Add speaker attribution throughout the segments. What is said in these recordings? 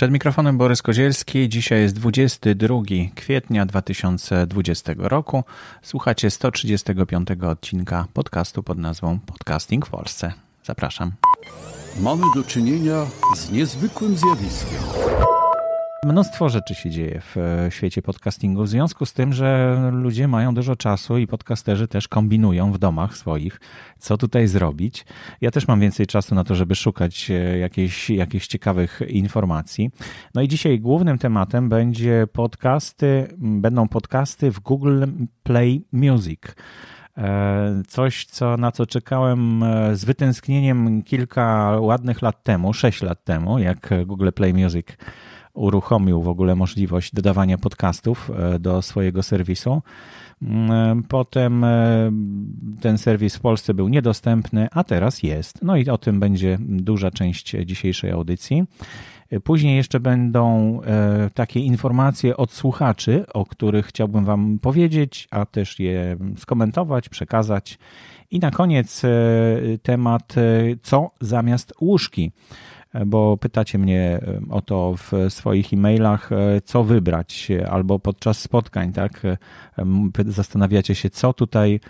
Speaker 1: Przed mikrofonem Borys Kozielski. Dzisiaj jest 22 kwietnia 2020 roku. Słuchacie 135 odcinka podcastu pod nazwą Podcasting w Polsce. Zapraszam.
Speaker 2: Mamy do czynienia z niezwykłym zjawiskiem.
Speaker 1: Mnóstwo rzeczy się dzieje w e, świecie podcastingu, w związku z tym, że ludzie mają dużo czasu i podcasterzy też kombinują w domach swoich, co tutaj zrobić. Ja też mam więcej czasu na to, żeby szukać e, jakichś, jakichś ciekawych informacji. No i dzisiaj głównym tematem będzie podcasty, będą podcasty w Google Play Music. E, coś, co, na co czekałem z wytęsknieniem kilka ładnych lat temu, sześć lat temu, jak Google Play Music uruchomił w ogóle możliwość dodawania podcastów e, do swojego serwisu. Mm, e, potem e, ten serwis w Polsce był niedostępny, a teraz jest. No i o tym będzie duża część dzisiejszej audycji. Później jeszcze będą takie informacje od słuchaczy, o których chciałbym Wam powiedzieć, a też je skomentować, przekazać. I na koniec temat, co zamiast łóżki bo pytacie mnie o to w swoich e-mailach, e, co wybrać, albo podczas spotkań, tak? Zastanawiacie się, co tutaj,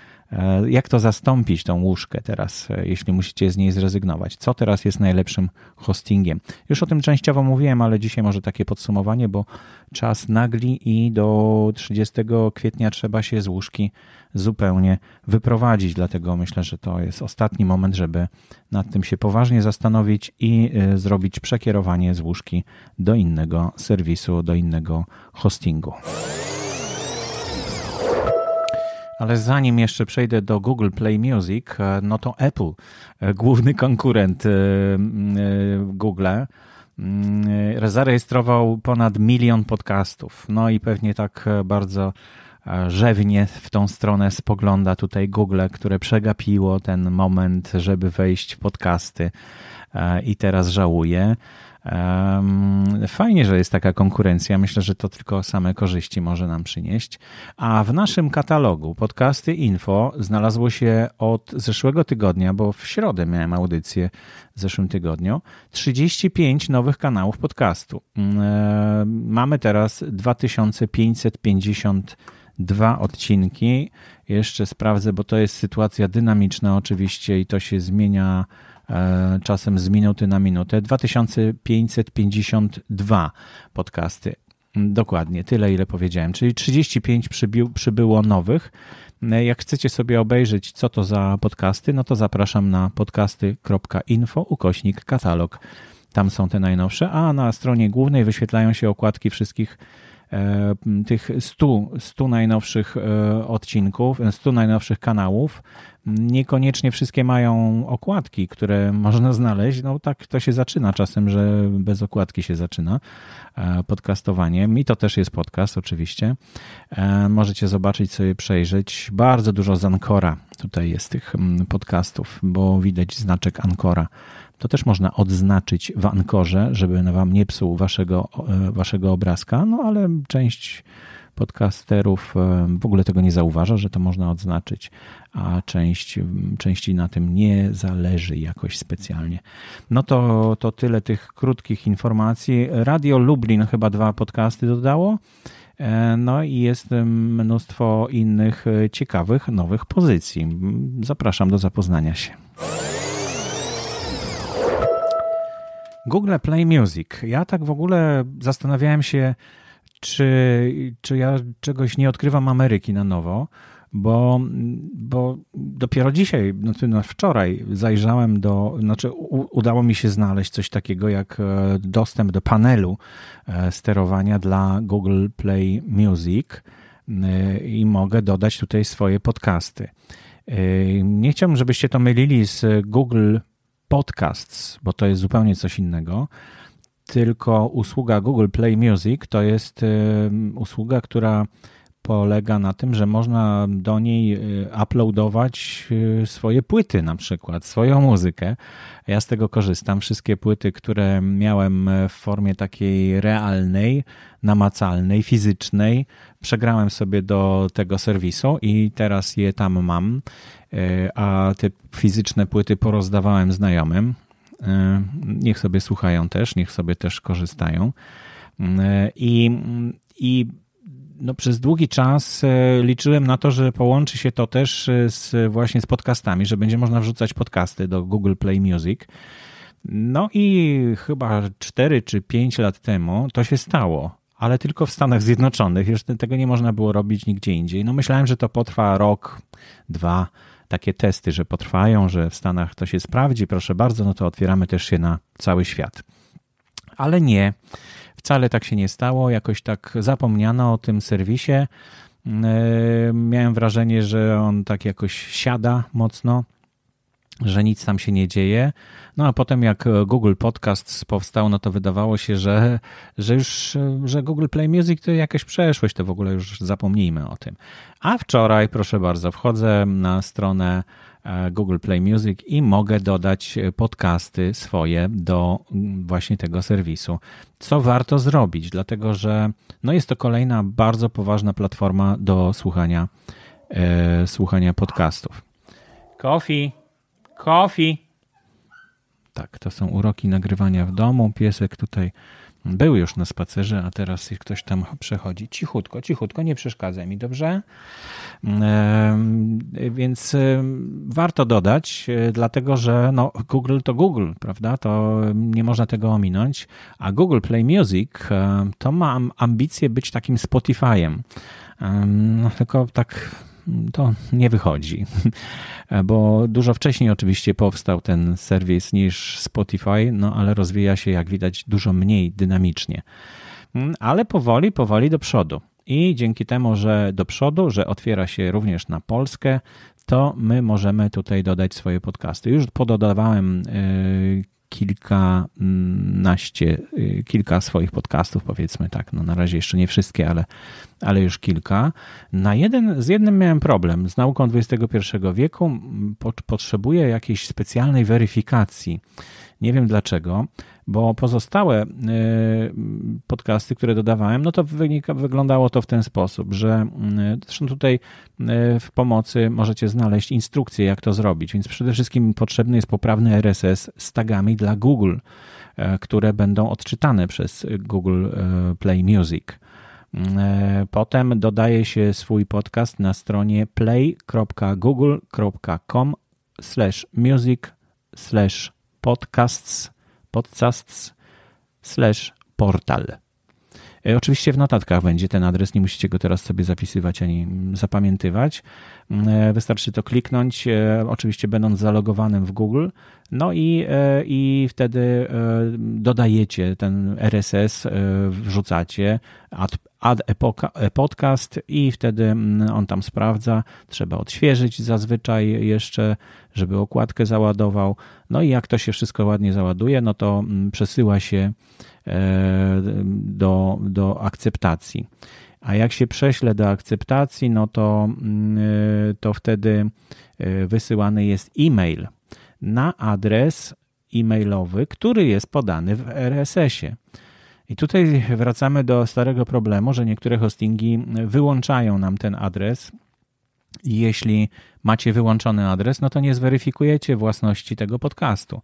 Speaker 1: jak to zastąpić tą łóżkę teraz, jeśli musicie z niej zrezygnować. Co teraz jest najlepszym hostingiem? Już o tym częściowo mówiłem, ale dzisiaj może takie podsumowanie, bo czas nagli i do 30 kwietnia trzeba się z łóżki zupełnie wyprowadzić. Dlatego myślę, że to jest ostatni moment, żeby nad tym się poważnie zastanowić i y, zrobić przekierowanie z łóżki do innego serwisu, do innego hostingu. Ale zanim jeszcze przejdę do Google Play Music, e, no to Apple, e, główny konkurent e, Google, zarejestrował ponad milion podcastów. No i pewnie tak bardzo rzewnie w tą stronę spogląda tutaj Google, które przegapiło ten moment, żeby wejść w podcasty i teraz żałuje. Fajnie, że jest taka konkurencja. Myślę, że to tylko same korzyści może nam przynieść. A w naszym katalogu podcasty info znalazło się od zeszłego tygodnia, bo w środę miałem audycję w zeszłym tygodniu, 35 nowych kanałów podcastu. Mamy teraz 2550 dwa odcinki. Jeszcze sprawdzę, bo to jest sytuacja dynamiczna oczywiście i to się zmienia e, czasem z minuty na minutę. 2552 podcasty. Dokładnie, tyle ile powiedziałem, czyli 35 przybił, przybyło nowych. E, jak chcecie sobie obejrzeć, co to za podcasty, no to zapraszam na podcasty.info ukośnik katalog. Tam są te najnowsze, a na stronie głównej wyświetlają się okładki wszystkich E, tych 100, 100 najnowszych e, odcinków, 100 najnowszych kanałów. Niekoniecznie wszystkie mają okładki, które można znaleźć. No tak to się zaczyna czasem, że bez okładki się zaczyna e, podcastowanie. I to też jest podcast oczywiście. Możecie zobaczyć sobie, przejrzeć. Bardzo dużo z Ancora tutaj jest tych podcastów, bo widać znaczek Ancora to też można odznaczyć w ankorze, żeby wam nie psuł waszego, e, waszego obrazka, no ale część podcasterów e, w ogóle tego nie zauważa, że to można odznaczyć, a część, części na tym nie zależy jakoś specjalnie. No to, to tyle tych krótkich informacji. Radio Lublin chyba dwa podcasty dodało. E, no i jest mnóstwo innych ciekawych, nowych pozycji. Zapraszam do zapoznania się. Google Play Music. Ja tak w ogóle zastanawiałem się, czy, czy ja czegoś nie odkrywam Ameryki na nowo, bo, bo dopiero dzisiaj, znaczy no wczoraj zajrzałem do, znaczy u, udało mi się znaleźć coś takiego jak e, dostęp do panelu e, sterowania dla Google Play Music e, i mogę dodać tutaj swoje podcasty. Nie chciałbym, żebyście to mylili z Google Podcasts, bo to jest zupełnie coś innego. Tylko usługa Google Play Music to jest usługa, która polega na tym, że można do niej y, uploadować y, swoje płyty, na przykład swoją muzykę. Ja z tego korzystam. Wszystkie płyty, które miałem w formie takiej realnej, namacalnej, fizycznej, przegrałem sobie do tego serwisu i teraz je tam mam. Y, a te fizyczne płyty porozdawałem znajomym niech sobie słuchają też, niech sobie też korzystają. I, i no, przez długi czas liczyłem na to, że połączy się to też z, właśnie z podcastami, że będzie można wrzucać podcasty do Google Play Music. No i chyba 4 czy 5 lat temu to się stało, ale tylko w Stanach Zjednoczonych. Jeszcze tego nie można było robić nigdzie indziej. No myślałem, że to potrwa rok, dwa. Takie testy, że potrwają, że w Stanach to się sprawdzi, proszę bardzo, no to otwieramy też się na cały świat. Ale nie, wcale tak się nie stało. Jakoś tak zapomniano o tym serwisie. Yy, miałem wrażenie, że on tak jakoś siada mocno że nic tam się nie dzieje. No a potem jak Google Podcast powstał, no to wydawało się, że, że już, że Google Play Music to jakaś przeszłość, to w ogóle już zapomnijmy o tym. A wczoraj, proszę bardzo, wchodzę na stronę e, Google Play Music i mogę dodać podcasty swoje do właśnie tego serwisu. Co warto zrobić, dlatego że no jest to kolejna bardzo poważna platforma do słuchania, e, słuchania podcastów. Coffee. Coffee. Tak, to są uroki nagrywania w domu. Piesek tutaj był już na spacerze, a teraz ktoś tam przechodzi. Cichutko, cichutko, nie przeszkadza mi, dobrze? Więc warto dodać, e, dlatego że no, Google to Google, prawda? To nie można tego ominąć. A Google Play Music e, to ma ambicje być takim Spotify'em. No, tylko tak to nie wychodzi, bo dużo wcześniej oczywiście powstał ten serwis niż Spotify, no ale rozwija się jak widać dużo mniej dynamicznie. Ale powoli, powoli do przodu. I dzięki temu, że do przodu, że otwiera się również na Polskę, to my możemy tutaj dodać swoje podcasty. Już pododawałem y, kilkanaście, y, kilka swoich podcastów, powiedzmy tak. No na razie jeszcze nie wszystkie, ale, ale już kilka. Na jeden, z jednym miałem problem. Z nauką XXI wieku potrzebuję jakiejś specjalnej weryfikacji. Nie wiem dlaczego bo pozostałe y, podcasty, które dodawałem, no to wynika, wyglądało to w ten sposób, że y, zresztą tutaj y, w pomocy możecie znaleźć instrukcje, jak to zrobić, więc przede wszystkim potrzebny jest poprawny RSS z tagami dla Google, które będą odczytane przez Google Play Music. Potem dodaje się swój podcast na stronie play.google.com slash music slash podcasts podcasts slash portal. E, oczywiście w notatkach będzie ten adres, nie musicie go teraz sobie zapisywać ani zapamiętywać. E, wystarczy to kliknąć, e, oczywiście będąc zalogowanym w Google, no i, i wtedy dodajecie ten RSS, wrzucacie add, add podcast i wtedy mm, on tam sprawdza. Trzeba odświeżyć zazwyczaj jeszcze, żeby okładkę załadował. No i jak to się wszystko ładnie załaduje, no to mm, przesyła się do, do akceptacji. A jak się prześle do akceptacji, no to, mm, to wtedy e, wysyłany jest e-mail na adres e-mailowy, który jest podany w RSS-ie. I tutaj wracamy do starego problemu, że niektóre hostingi wyłączają nam ten adres. Jeśli macie wyłączony adres, no to nie zweryfikujecie własności tego podcastu.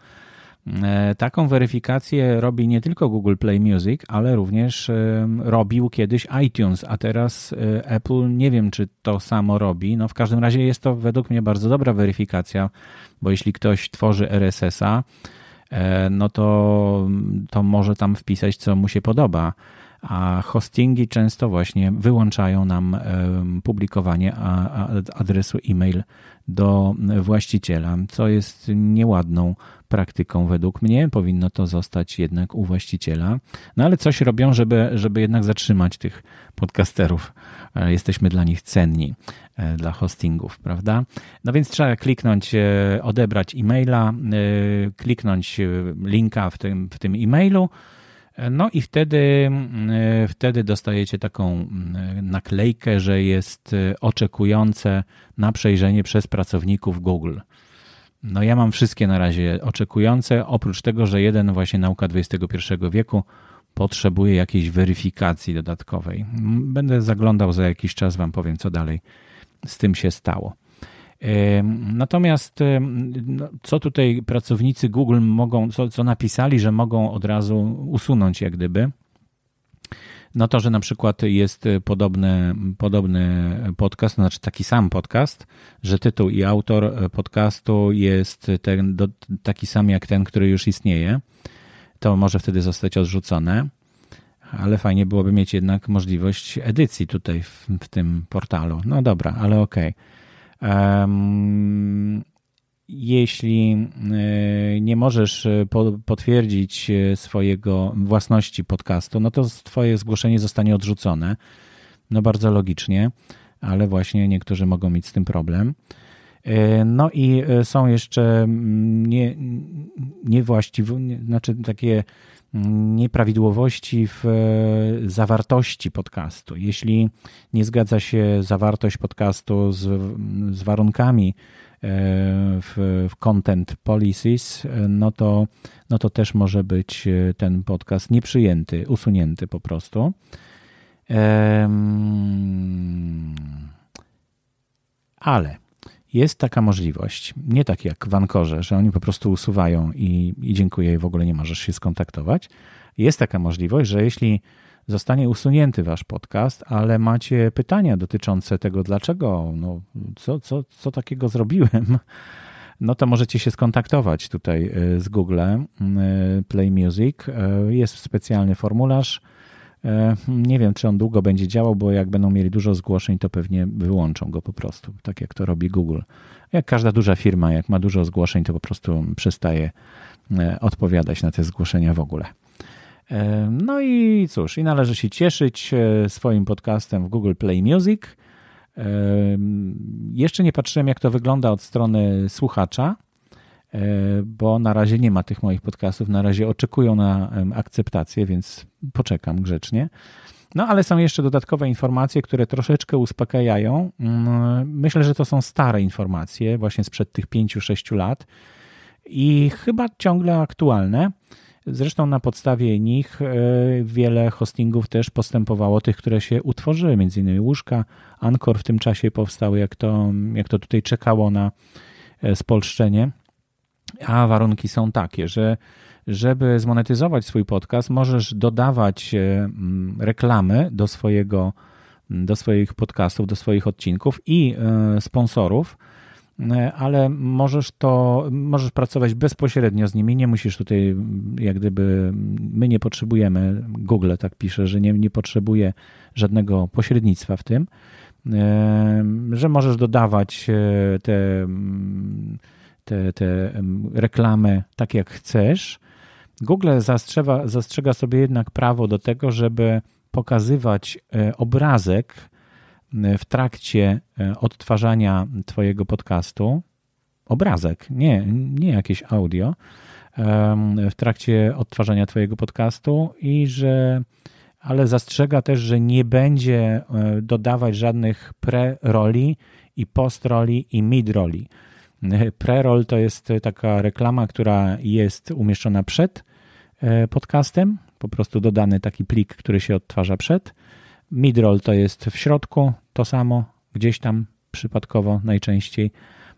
Speaker 1: E, taką weryfikację robi nie tylko Google Play Music, ale również e, robił kiedyś iTunes, a teraz e, Apple nie wiem, czy to samo robi. No w każdym razie jest to według mnie bardzo dobra weryfikacja, bo jeśli ktoś tworzy RSS-a, no to, to może tam wpisać, co mu się podoba. A hostingi często właśnie wyłączają nam publikowanie adresu e-mail do właściciela, co jest nieładną praktyką według mnie. Powinno to zostać jednak u właściciela. No ale coś robią, żeby, żeby jednak zatrzymać tych podcasterów. E, jesteśmy dla nich cenni, e, dla hostingów, prawda? No więc trzeba kliknąć, e, odebrać e-maila, kliknąć linka w tym, w tym e-mailu. No i wtedy, wtedy dostajecie taką naklejkę, że jest oczekujące na przejrzenie przez pracowników Google. No ja mam wszystkie na razie oczekujące, oprócz tego, że jeden właśnie nauka XXI wieku potrzebuje jakiejś weryfikacji dodatkowej. Będę zaglądał za jakiś czas, wam powiem, co dalej z tym się stało. Natomiast no, co tutaj pracownicy Google mogą, co, co napisali, że mogą od razu usunąć jak gdyby, no to, że na przykład jest podobny, podobny podcast, znaczy taki sam podcast, że tytuł i autor podcastu jest ten, do, taki sam jak ten, który już istnieje, to może wtedy zostać odrzucone, ale fajnie byłoby mieć jednak możliwość edycji tutaj w, w tym portalu. No dobra, ale okej. Okay. Jeśli e, nie możesz e, potwierdzić e, swojego własności podcastu, no to twoje zgłoszenie zostanie odrzucone. No bardzo logicznie, ale właśnie niektórzy mogą mieć z tym problem. No i są jeszcze mm, nie, niewłaściwe, znaczy takie nieprawidłowości w zawartości podcastu. Jeśli nie zgadza się zawartość podcastu z, z warunkami, E, w, w content policies, e, no to, no to też może być e, ten podcast nieprzyjęty, usunięty po prostu. Ale jest taka możliwość, nie tak jak w Ankorze, że oni po prostu usuwają i, i dziękuję, w ogóle nie możesz się skontaktować. Jest taka możliwość, że jeśli zostanie usunięty wasz podcast, ale macie pytania dotyczące tego, dlaczego, no, co, co, co takiego zrobiłem, no to możecie się skontaktować tutaj y, z Google y, Play Music. Y, jest specjalny formularz. Nie wiem, czy on długo będzie działał, bo jak będą mieli dużo zgłoszeń, to pewnie wyłączą go po prostu, tak jak to robi Google. Jak każda duża firma, jak ma dużo zgłoszeń, to po prostu przestaje odpowiadać na te zgłoszenia w ogóle. E, no i cóż, i należy się cieszyć e, swoim podcastem w Google Play Music. E, jeszcze nie patrzyłem, jak to wygląda od strony słuchacza, bo na razie nie ma tych moich podcastów. Na razie oczekują na akceptację, więc poczekam grzecznie. No ale są jeszcze dodatkowe informacje, które troszeczkę uspokajają. Mm, myślę, że to są stare informacje, właśnie sprzed tych 5-6 lat i chyba ciągle aktualne. Zresztą na podstawie nich e, wiele hostingów też postępowało, tych, które się utworzyły, między innymi łóżka. Anchor w tym czasie powstał, jak to, jak to tutaj czekało na e, spolszczenie. A warunki są takie, że żeby zmonetyzować swój podcast, możesz dodawać e, reklamy do swojego do swoich podcastów, do swoich odcinków i sponsorów E, ale możesz to, możesz pracować bezpośrednio z nimi, nie musisz tutaj, jak gdyby, my nie potrzebujemy, Google tak pisze, że nie, nie potrzebuje żadnego pośrednictwa w tym, e, że możesz dodawać e, te, te, te reklamy tak jak chcesz. Google zastrzega, zastrzega sobie jednak prawo do tego, żeby pokazywać obrazek, w trakcie e, odtwarzania Twojego podcastu obrazek, nie, nie jakieś audio, w trakcie odtwarzania Twojego podcastu i że, ale zastrzega też, że nie będzie e, dodawać żadnych pre-roli i post-roli i mid-roli. E, pre-roll to jest taka reklama, która jest umieszczona przed podcastem, po prostu dodany taki plik, który się odtwarza przed Midroll to jest w środku, to samo, gdzieś tam przypadkowo najczęściej.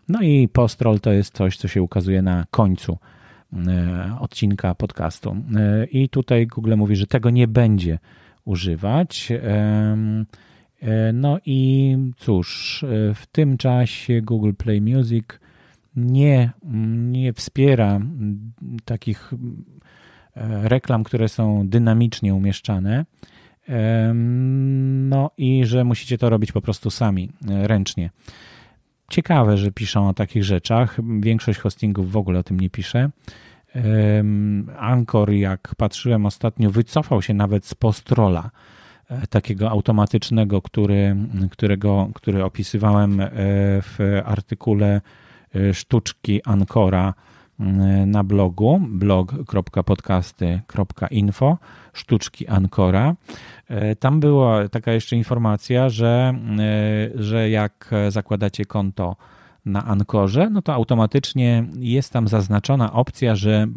Speaker 1: No i postroll to jest coś, co się ukazuje na końcu e, odcinka podcastu. E, I tutaj Google mówi, że tego nie będzie używać. E, no i cóż, w tym czasie Google Play Music nie, nie wspiera takich reklam, które są dynamicznie umieszczane. No i że musicie to robić po prostu sami, e, ręcznie. Ciekawe, że piszą o takich rzeczach. Większość hostingów w ogóle o tym nie pisze. Anchor, jak patrzyłem ostatnio, wycofał się nawet z postrola e, takiego automatycznego, który, którego, który opisywałem e, w artykule sztuczki Ancora na blogu blog.podcasty.info sztuczki Ancora. E, tam była taka jeszcze informacja, że, że jak zakładacie konto na Ankorze, no to automatycznie jest tam zaznaczona opcja, że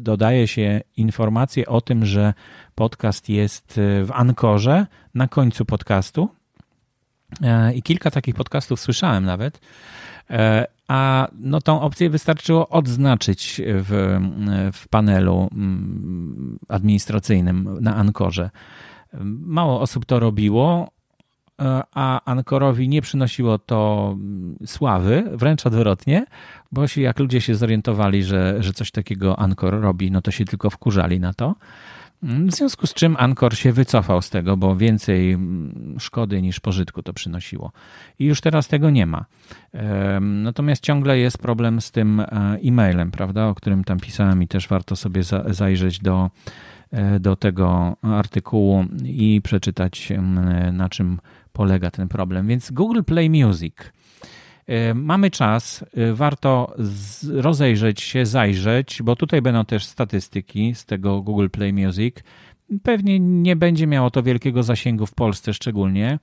Speaker 1: dodaje się informację o tym, że podcast jest w Ankorze na końcu podcastu. I kilka takich podcastów słyszałem nawet a no, tą opcję wystarczyło odznaczyć w, w panelu mm, administracyjnym na Ankorze. Mało osób to robiło, a Ankorowi nie przynosiło to mm, sławy, wręcz odwrotnie, bo jak ludzie się zorientowali, że, że coś takiego Ankor robi, no to się tylko wkurzali na to. W związku z czym Ankor się wycofał z tego, bo więcej mm, szkody niż pożytku to przynosiło. I już teraz tego nie ma. Natomiast ciągle jest problem z tym e, e-mailem, prawda, o którym tam pisałem i też warto sobie zajrzeć do, e, do tego artykułu i przeczytać, na czym polega ten problem. Więc Google Play Music. E, mamy czas, warto rozejrzeć się, zajrzeć, bo tutaj będą też statystyki z tego Google Play Music. Pewnie nie będzie miało to wielkiego zasięgu w Polsce szczególnie.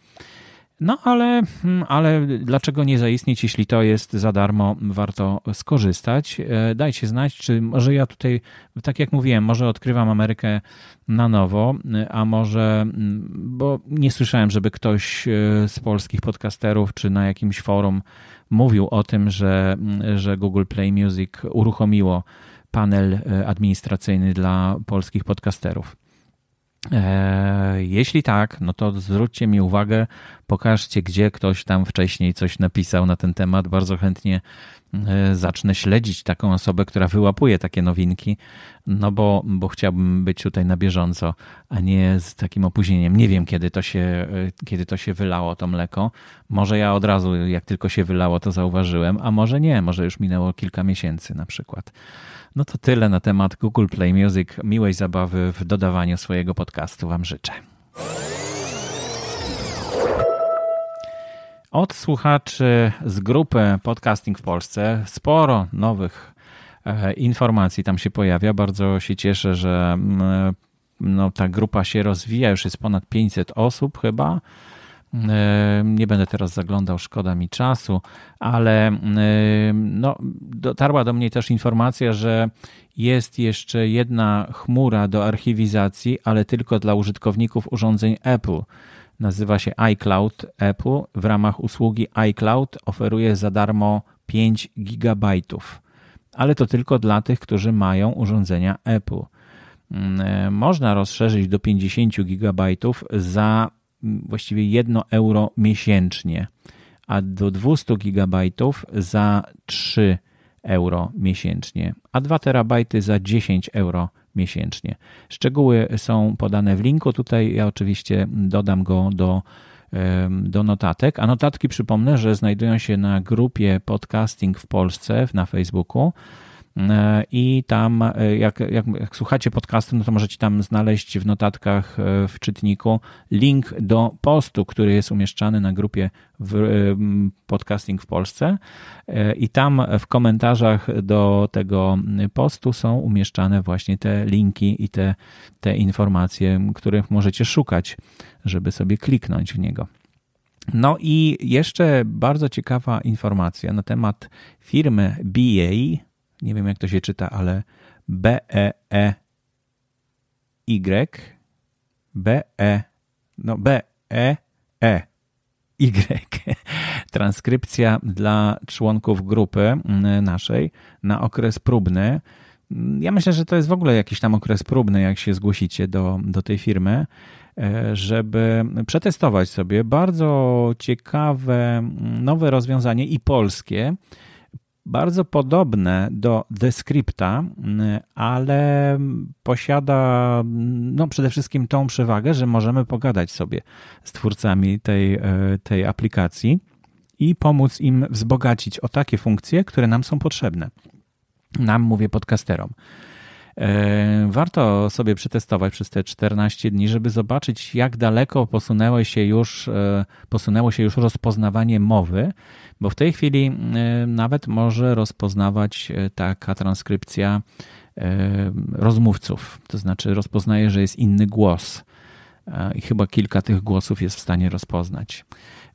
Speaker 1: No ale, hmm, ale dlaczego nie zaistnieć, jeśli to jest za darmo, warto skorzystać. E, dajcie znać, czy może ja tutaj, tak jak mówiłem, może odkrywam Amerykę na nowo, a może, mm, bo nie słyszałem, żeby ktoś e, z polskich podcasterów czy na jakimś forum mówił o tym, że, mm, że Google Play Music uruchomiło panel e, administracyjny dla polskich podcasterów. E, jeśli tak, no to zwróćcie mi uwagę, pokażcie, gdzie ktoś tam wcześniej coś napisał na ten temat. Bardzo chętnie zacznę śledzić taką osobę, która wyłapuje takie nowinki, no bo, bo chciałbym być tutaj na bieżąco, a nie z takim opóźnieniem. Nie wiem, kiedy to, się, e, kiedy to się wylało, to mleko. Może ja od razu, jak tylko się wylało, to zauważyłem, a może nie, może już minęło kilka miesięcy na przykład. No to tyle na temat Google Play Music. Miłej zabawy w dodawaniu swojego podcastu Wam życzę. Od słuchaczy z grupy Podcasting w Polsce sporo nowych e, informacji tam się pojawia. Bardzo się cieszę, że mm, no, ta grupa się rozwija. Już jest ponad 500 osób chyba. Nie będę teraz zaglądał, szkoda mi czasu, ale no, dotarła do mnie też informacja, że jest jeszcze jedna chmura do archiwizacji, ale tylko dla użytkowników urządzeń Apple. Nazywa się iCloud Apple. W ramach usługi iCloud oferuje za darmo 5 gigabajtów, ale to tylko dla tych, którzy mają urządzenia Apple. Można rozszerzyć do 50 gigabajtów za właściwie 1 euro miesięcznie, a do 200 gigabajtów za 3 euro miesięcznie, a 2 terabajty za 10 euro miesięcznie. Szczegóły są podane w linku. Tutaj ja oczywiście dodam go do, do notatek. A notatki przypomnę, że znajdują się na grupie Podcasting w Polsce na Facebooku. E, i tam, e, jak, jak, jak, słuchacie podcastu, no to możecie tam znaleźć w notatkach e, w czytniku link do postu, który jest umieszczany na grupie w Podcasting w Polsce i tam w komentarzach do tego postu są umieszczane właśnie te linki i te, te informacje, których możecie szukać, żeby sobie kliknąć w niego. No i jeszcze bardzo ciekawa informacja na temat firmy BA, nie wiem jak to się czyta, ale B-E-E Y B-E no B-E-E Y transkrypcja dla członków grupy mm, naszej na okres próbny. Ja myślę, że to jest w ogóle jakiś tam okres próbny, jak się zgłosicie do, do tej firmy, e, żeby przetestować sobie bardzo ciekawe mm, nowe rozwiązanie i polskie, bardzo podobne do Descripta, ale posiada no przede wszystkim tą przewagę, że możemy pogadać sobie z twórcami tej, e, tej aplikacji i pomóc im wzbogacić o takie funkcje, które nam są potrzebne. Nam, mówię podcasterom. E, warto sobie przetestować przez te 14 dni, żeby zobaczyć, jak daleko posunęło się już, e, posunęło się już rozpoznawanie mowy, bo w tej chwili e, nawet może rozpoznawać taka transkrypcja rozmówców, to znaczy rozpoznaje, że jest inny głos i chyba kilka tych głosów jest w stanie rozpoznać.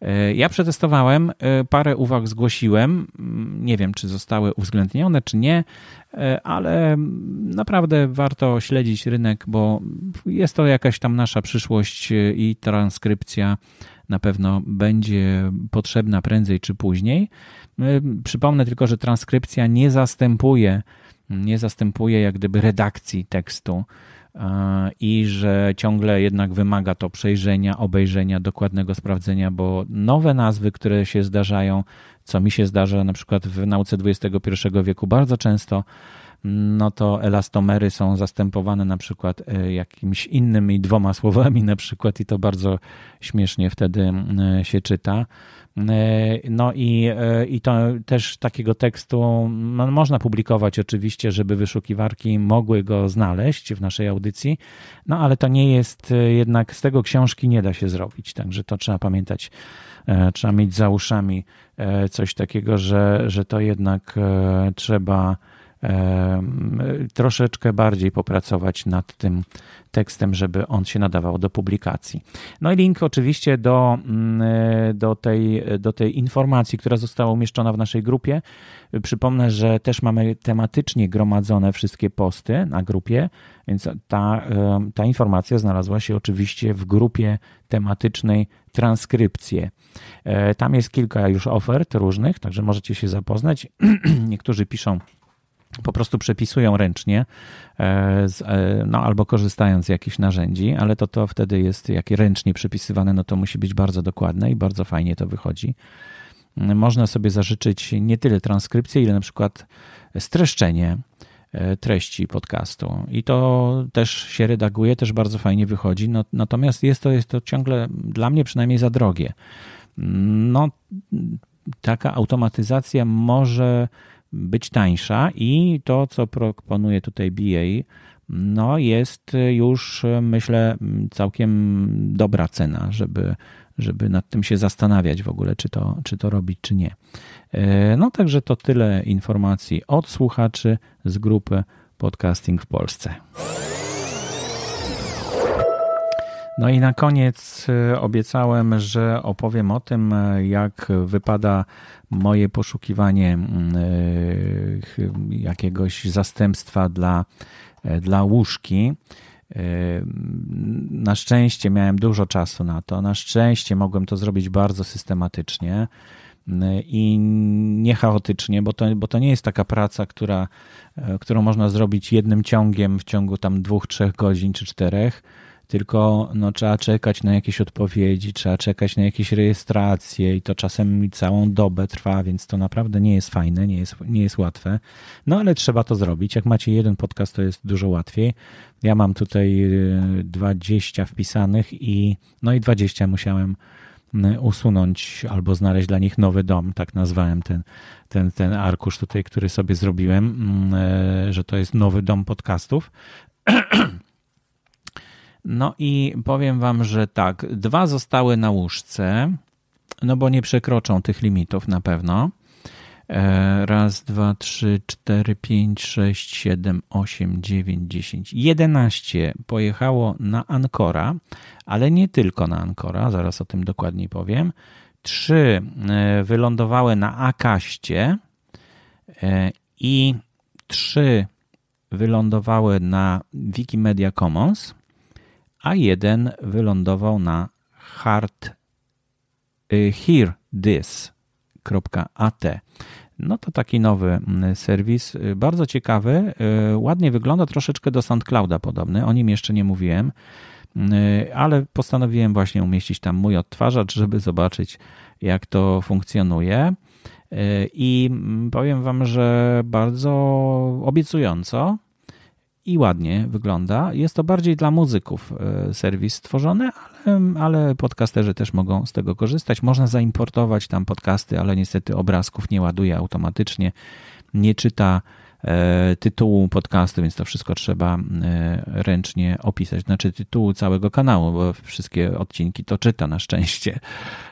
Speaker 1: E, ja przetestowałem, e, parę uwag zgłosiłem. Mm, nie wiem, czy zostały uwzględnione, czy nie, e, ale naprawdę warto śledzić rynek, bo jest to jakaś tam nasza przyszłość i transkrypcja na pewno będzie potrzebna prędzej czy później. Przypomnę tylko, że transkrypcja nie zastępuje, nie zastępuje jak gdyby redakcji tekstu i że ciągle jednak wymaga to przejrzenia, obejrzenia, dokładnego sprawdzenia, bo nowe nazwy, które się zdarzają, co mi się zdarza na przykład w nauce XXI wieku bardzo często, no to elastomery są zastępowane na przykład e, jakimiś innymi dwoma słowami na przykład i to bardzo śmiesznie wtedy e, się czyta. E, no i, i to też takiego tekstu no, można publikować oczywiście, żeby wyszukiwarki mogły go znaleźć w naszej audycji, no ale to nie jest jednak, z tego książki nie da się zrobić, także to trzeba pamiętać, trzeba mieć za uszami coś takiego, że, że to jednak trzeba troszeczkę bardziej popracować nad tym tekstem, żeby on się nadawał do publikacji. No i link oczywiście do, mm, do, tej, do tej informacji, która została umieszczona w naszej grupie. Przypomnę, że też mamy tematycznie gromadzone wszystkie posty na grupie, więc ta, ta informacja znalazła się oczywiście w grupie tematycznej transkrypcje. E, tam jest kilka już ofert różnych, także możecie się zapoznać. Niektórzy piszą po prostu przepisują ręcznie e, e, no, albo korzystając z jakichś narzędzi, ale to to wtedy jest, jak ręcznie przepisywane, no to musi być bardzo dokładne i bardzo fajnie to wychodzi. Można sobie zażyczyć nie tyle transkrypcję, ile na przykład streszczenie e, treści podcastu. I to też się redaguje, też bardzo fajnie wychodzi. No, natomiast jest to, jest to ciągle dla mnie przynajmniej za drogie. No, taka automatyzacja może być tańsza i to, co proponuje tutaj BA, no jest już myślę całkiem dobra cena, żeby, żeby nad tym się zastanawiać w ogóle, czy to, czy to robić, czy nie. E, no także to tyle informacji od słuchaczy z grupy Podcasting w Polsce. No i na koniec e, obiecałem, że opowiem o tym, e, jak wypada moje poszukiwanie mm, e, jakiegoś zastępstwa dla, dla łóżki. Na szczęście miałem dużo czasu na to. Na szczęście mogłem to zrobić bardzo systematycznie i nie chaotycznie, bo to, bo to nie jest taka praca, która, którą można zrobić jednym ciągiem w ciągu tam dwóch, trzech godzin czy czterech tylko no, trzeba czekać na jakieś odpowiedzi, trzeba czekać na jakieś rejestracje i to czasem całą dobę trwa, więc to naprawdę nie jest fajne, nie jest, nie jest łatwe. No ale trzeba to zrobić. Jak macie jeden podcast, to jest dużo łatwiej. Ja mam tutaj 20 y, wpisanych i no i 20 musiałem y, usunąć albo znaleźć dla nich nowy dom, tak nazwałem ten, ten, ten arkusz tutaj, który sobie zrobiłem, mm, y, że to jest nowy dom podcastów. No i powiem wam, że tak, dwa zostały na łóżce, no bo nie przekroczą tych limitów na pewno. E, raz, dwa, trzy, cztery, pięć, sześć, siedem, osiem, dziewięć, dziesięć, jedenaście pojechało na Ankora, ale nie tylko na Ankora, zaraz o tym dokładniej powiem. Trzy e, wylądowały na Akaście e, i trzy wylądowały na Wikimedia Commons a jeden wylądował na hard y, hearthis.at. No to taki nowy mm, serwis, y, bardzo ciekawy, y, ładnie wygląda, troszeczkę do SoundClouda podobny, o nim jeszcze nie mówiłem, ale postanowiłem właśnie umieścić tam mój odtwarzacz, żeby zobaczyć jak to funkcjonuje. I mm, powiem Wam, że bardzo obiecująco i ładnie wygląda. Jest to bardziej dla muzyków e, serwis stworzony, ale, ale podcasterzy też mogą z tego korzystać. Można zaimportować tam podcasty, ale niestety obrazków nie ładuje automatycznie, nie czyta e, tytułu podcastu, więc to wszystko trzeba e, ręcznie opisać. Znaczy tytułu całego kanału, bo wszystkie odcinki to czyta na szczęście.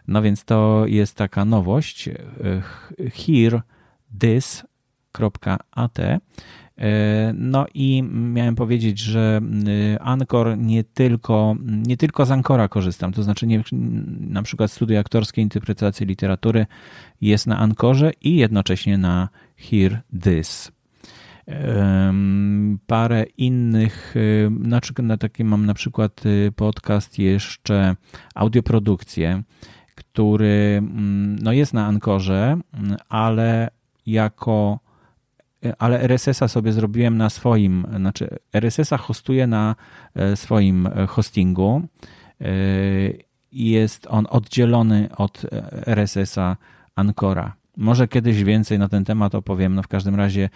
Speaker 1: No więc to jest taka nowość. Hear this.at no i miałem powiedzieć, że y, Ankor nie tylko, nie tylko z Ankora korzystam, to znaczy nie, na przykład studio aktorskie interpretacji literatury jest na Ankorze i jednocześnie na Hear This. Parę innych, znaczy na taki mam na przykład podcast jeszcze audioprodukcję, który mm, no jest na Ankorze, ale jako ale RSS-a sobie zrobiłem na swoim, znaczy RSS-a hostuję na e, swoim hostingu. E, jest on oddzielony od RSS-a Ancora. Może kiedyś więcej na ten temat opowiem. No w każdym razie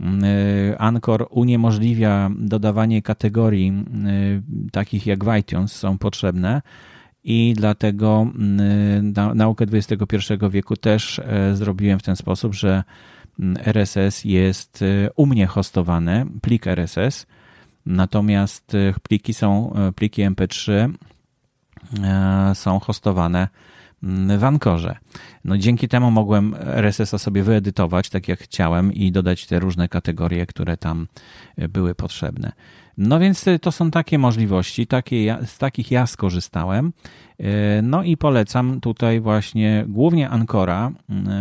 Speaker 1: mm, e, Anchor uniemożliwia dodawanie kategorii takich jak w iTunes są potrzebne i dlatego mm, naukę XXI wieku też zrobiłem w ten sposób, że RSS jest e, u mnie hostowane, plik RSS, natomiast e, pliki są, e, pliki MP3 są hostowane w Ankorze. No dzięki temu mogłem RSS-a sobie wyedytować tak jak chciałem i dodać te różne kategorie, które tam były potrzebne. No więc to są takie możliwości, takie, z takich ja skorzystałem. E, no i polecam tutaj właśnie głównie Ankora,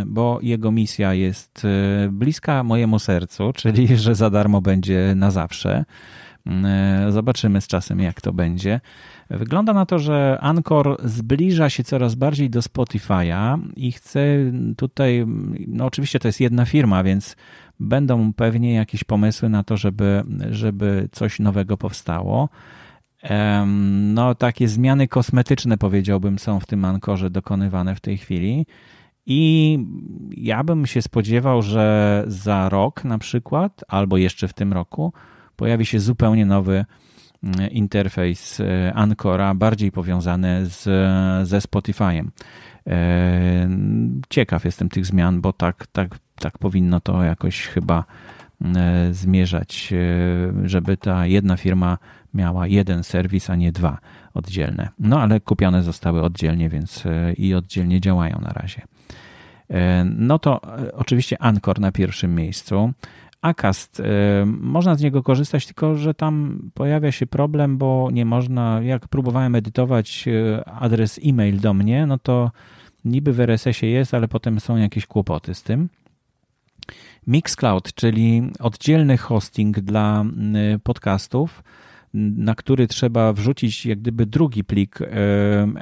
Speaker 1: bo jego misja jest e, bliska mojemu sercu, czyli że za darmo będzie na zawsze. E, zobaczymy z czasem, jak to będzie. Wygląda na to, że Anchor zbliża się coraz bardziej do Spotify'a i chce tutaj, no oczywiście to jest jedna firma, więc będą pewnie jakieś pomysły na to, żeby, żeby coś nowego powstało. No, takie zmiany kosmetyczne, powiedziałbym, są w tym Ankorze dokonywane w tej chwili. I ja bym się spodziewał, że za rok na przykład, albo jeszcze w tym roku, pojawi się zupełnie nowy mm, interfejs e, Ancora, bardziej powiązany z, ze Spotify'em. E, ciekaw jestem tych zmian, bo tak, tak, tak powinno to jakoś chyba e, zmierzać, żeby ta jedna firma miała jeden serwis, a nie dwa oddzielne. No ale kupione zostały oddzielnie, więc i oddzielnie działają na razie. No to oczywiście Anchor na pierwszym miejscu. Acast, można z niego korzystać, tylko że tam pojawia się problem, bo nie można, jak próbowałem edytować adres e-mail do mnie, no to niby w RSS-ie jest, ale potem są jakieś kłopoty z tym. Mixcloud, czyli oddzielny hosting dla podcastów, na który trzeba wrzucić jak gdyby drugi plik e,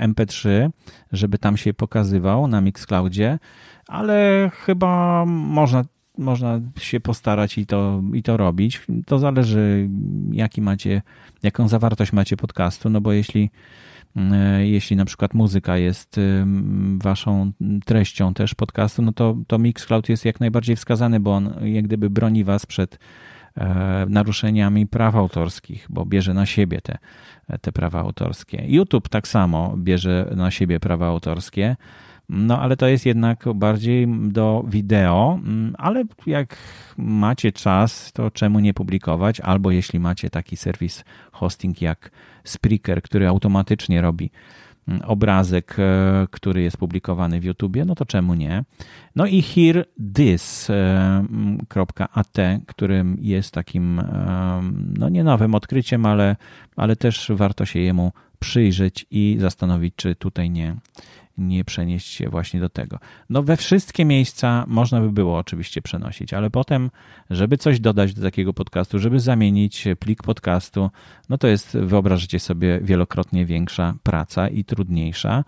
Speaker 1: MP3, żeby tam się pokazywał na Mixcloudzie, ale chyba można można się postarać i to, i to robić. To zależy, jaki macie, jaką zawartość macie podcastu, no bo jeśli, e, jeśli na przykład muzyka jest waszą treścią też podcastu, no to, to Mixcloud jest jak najbardziej wskazany, bo on jak gdyby broni was przed E, naruszeniami praw autorskich, bo bierze na siebie te, te prawa autorskie. YouTube tak samo bierze na siebie prawa autorskie. No, ale to jest jednak bardziej do wideo, mm, ale jak macie czas, to czemu nie publikować? Albo jeśli macie taki serwis hosting jak Spreaker, który automatycznie robi obrazek, e, który jest publikowany w YouTubie, no to czemu nie? No i Hear This.at, e, którym jest takim, e, no nie nowym odkryciem, ale, ale też warto się jemu przyjrzeć i zastanowić, czy tutaj nie, nie przenieść się właśnie do tego. No we wszystkie miejsca można by było oczywiście przenosić, ale potem, żeby coś dodać do takiego podcastu, żeby zamienić plik podcastu, no to jest, wyobraźcie sobie, wielokrotnie większa praca i trudniejsza.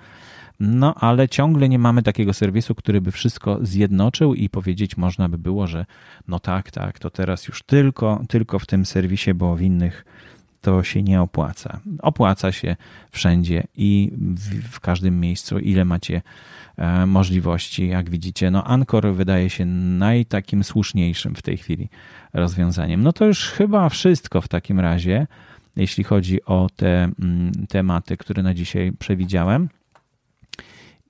Speaker 1: No, ale ciągle nie mamy takiego serwisu, który by wszystko zjednoczył i powiedzieć można by było, że no tak, tak, to teraz już tylko, tylko w tym serwisie, bo w innych to się nie opłaca. Opłaca się wszędzie i w, w każdym miejscu, ile macie e, możliwości. Jak widzicie, no Anchor wydaje się najtakim słuszniejszym w tej chwili rozwiązaniem. No to już chyba wszystko w takim razie, jeśli chodzi o te mm, tematy, które na dzisiaj przewidziałem.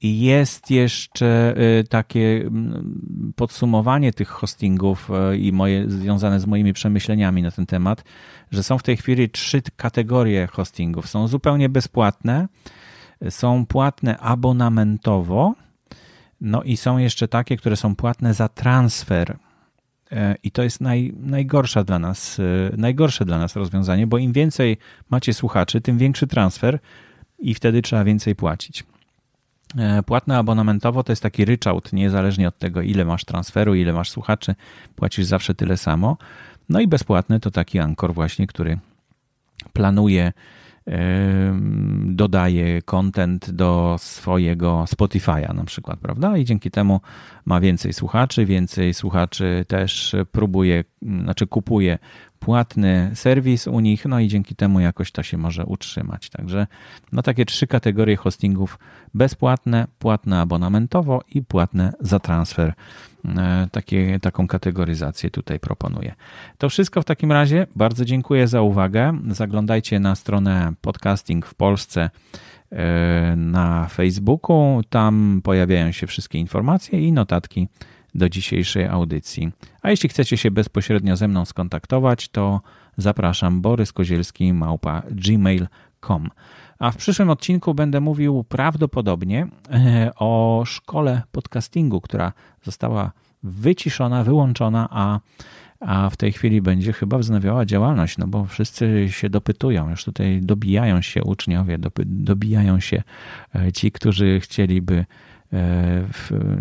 Speaker 1: Jest jeszcze y, takie mm, podsumowanie tych hostingów y, i moje, związane z moimi przemyśleniami na ten temat, że są w tej chwili trzy kategorie hostingów. Są zupełnie bezpłatne, są płatne abonamentowo, no i są jeszcze takie, które są płatne za transfer. Y, I to jest naj, najgorsza dla nas, najgorsze dla nas rozwiązanie, bo im więcej macie słuchaczy, tym większy transfer i wtedy trzeba więcej płacić. E, płatne abonamentowo to jest taki ryczałt, niezależnie od tego, ile masz transferu, ile masz słuchaczy, płacisz zawsze tyle samo. No i bezpłatne to taki Anchor właśnie, który planuje dodaje content do swojego Spotify'a na przykład, prawda? I dzięki temu ma więcej słuchaczy, więcej słuchaczy też próbuje, znaczy kupuje płatny serwis u nich, no i dzięki temu jakoś to się może utrzymać. Także no takie trzy kategorie hostingów bezpłatne, płatne abonamentowo i płatne za transfer. E, takie, taką kategoryzację tutaj proponuję. To wszystko w takim razie. Bardzo dziękuję za uwagę. Zaglądajcie na stronę Podcasting w Polsce e, na Facebooku. Tam pojawiają się wszystkie informacje i notatki do dzisiejszej audycji. A jeśli chcecie się bezpośrednio ze mną skontaktować, to zapraszam Borys Kozielski małpa gmail.com. A w przyszłym odcinku będę mówił prawdopodobnie e, o szkole podcastingu, która została wyciszona, wyłączona, a, a w tej chwili będzie chyba wznawiała działalność, no bo wszyscy się dopytują, już tutaj dobijają się uczniowie, dobijają się e, ci, którzy chcieliby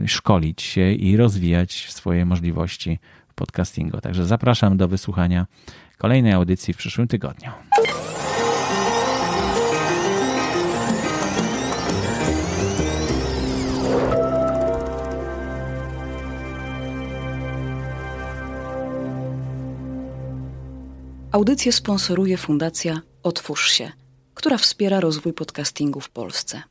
Speaker 1: szkolić się i rozwijać swoje możliwości podcastingu. Także zapraszam do wysłuchania kolejnej audycji w przyszłym tygodniu.
Speaker 3: Audycję sponsoruje Fundacja Otwórz się, która wspiera rozwój podcastingu w Polsce.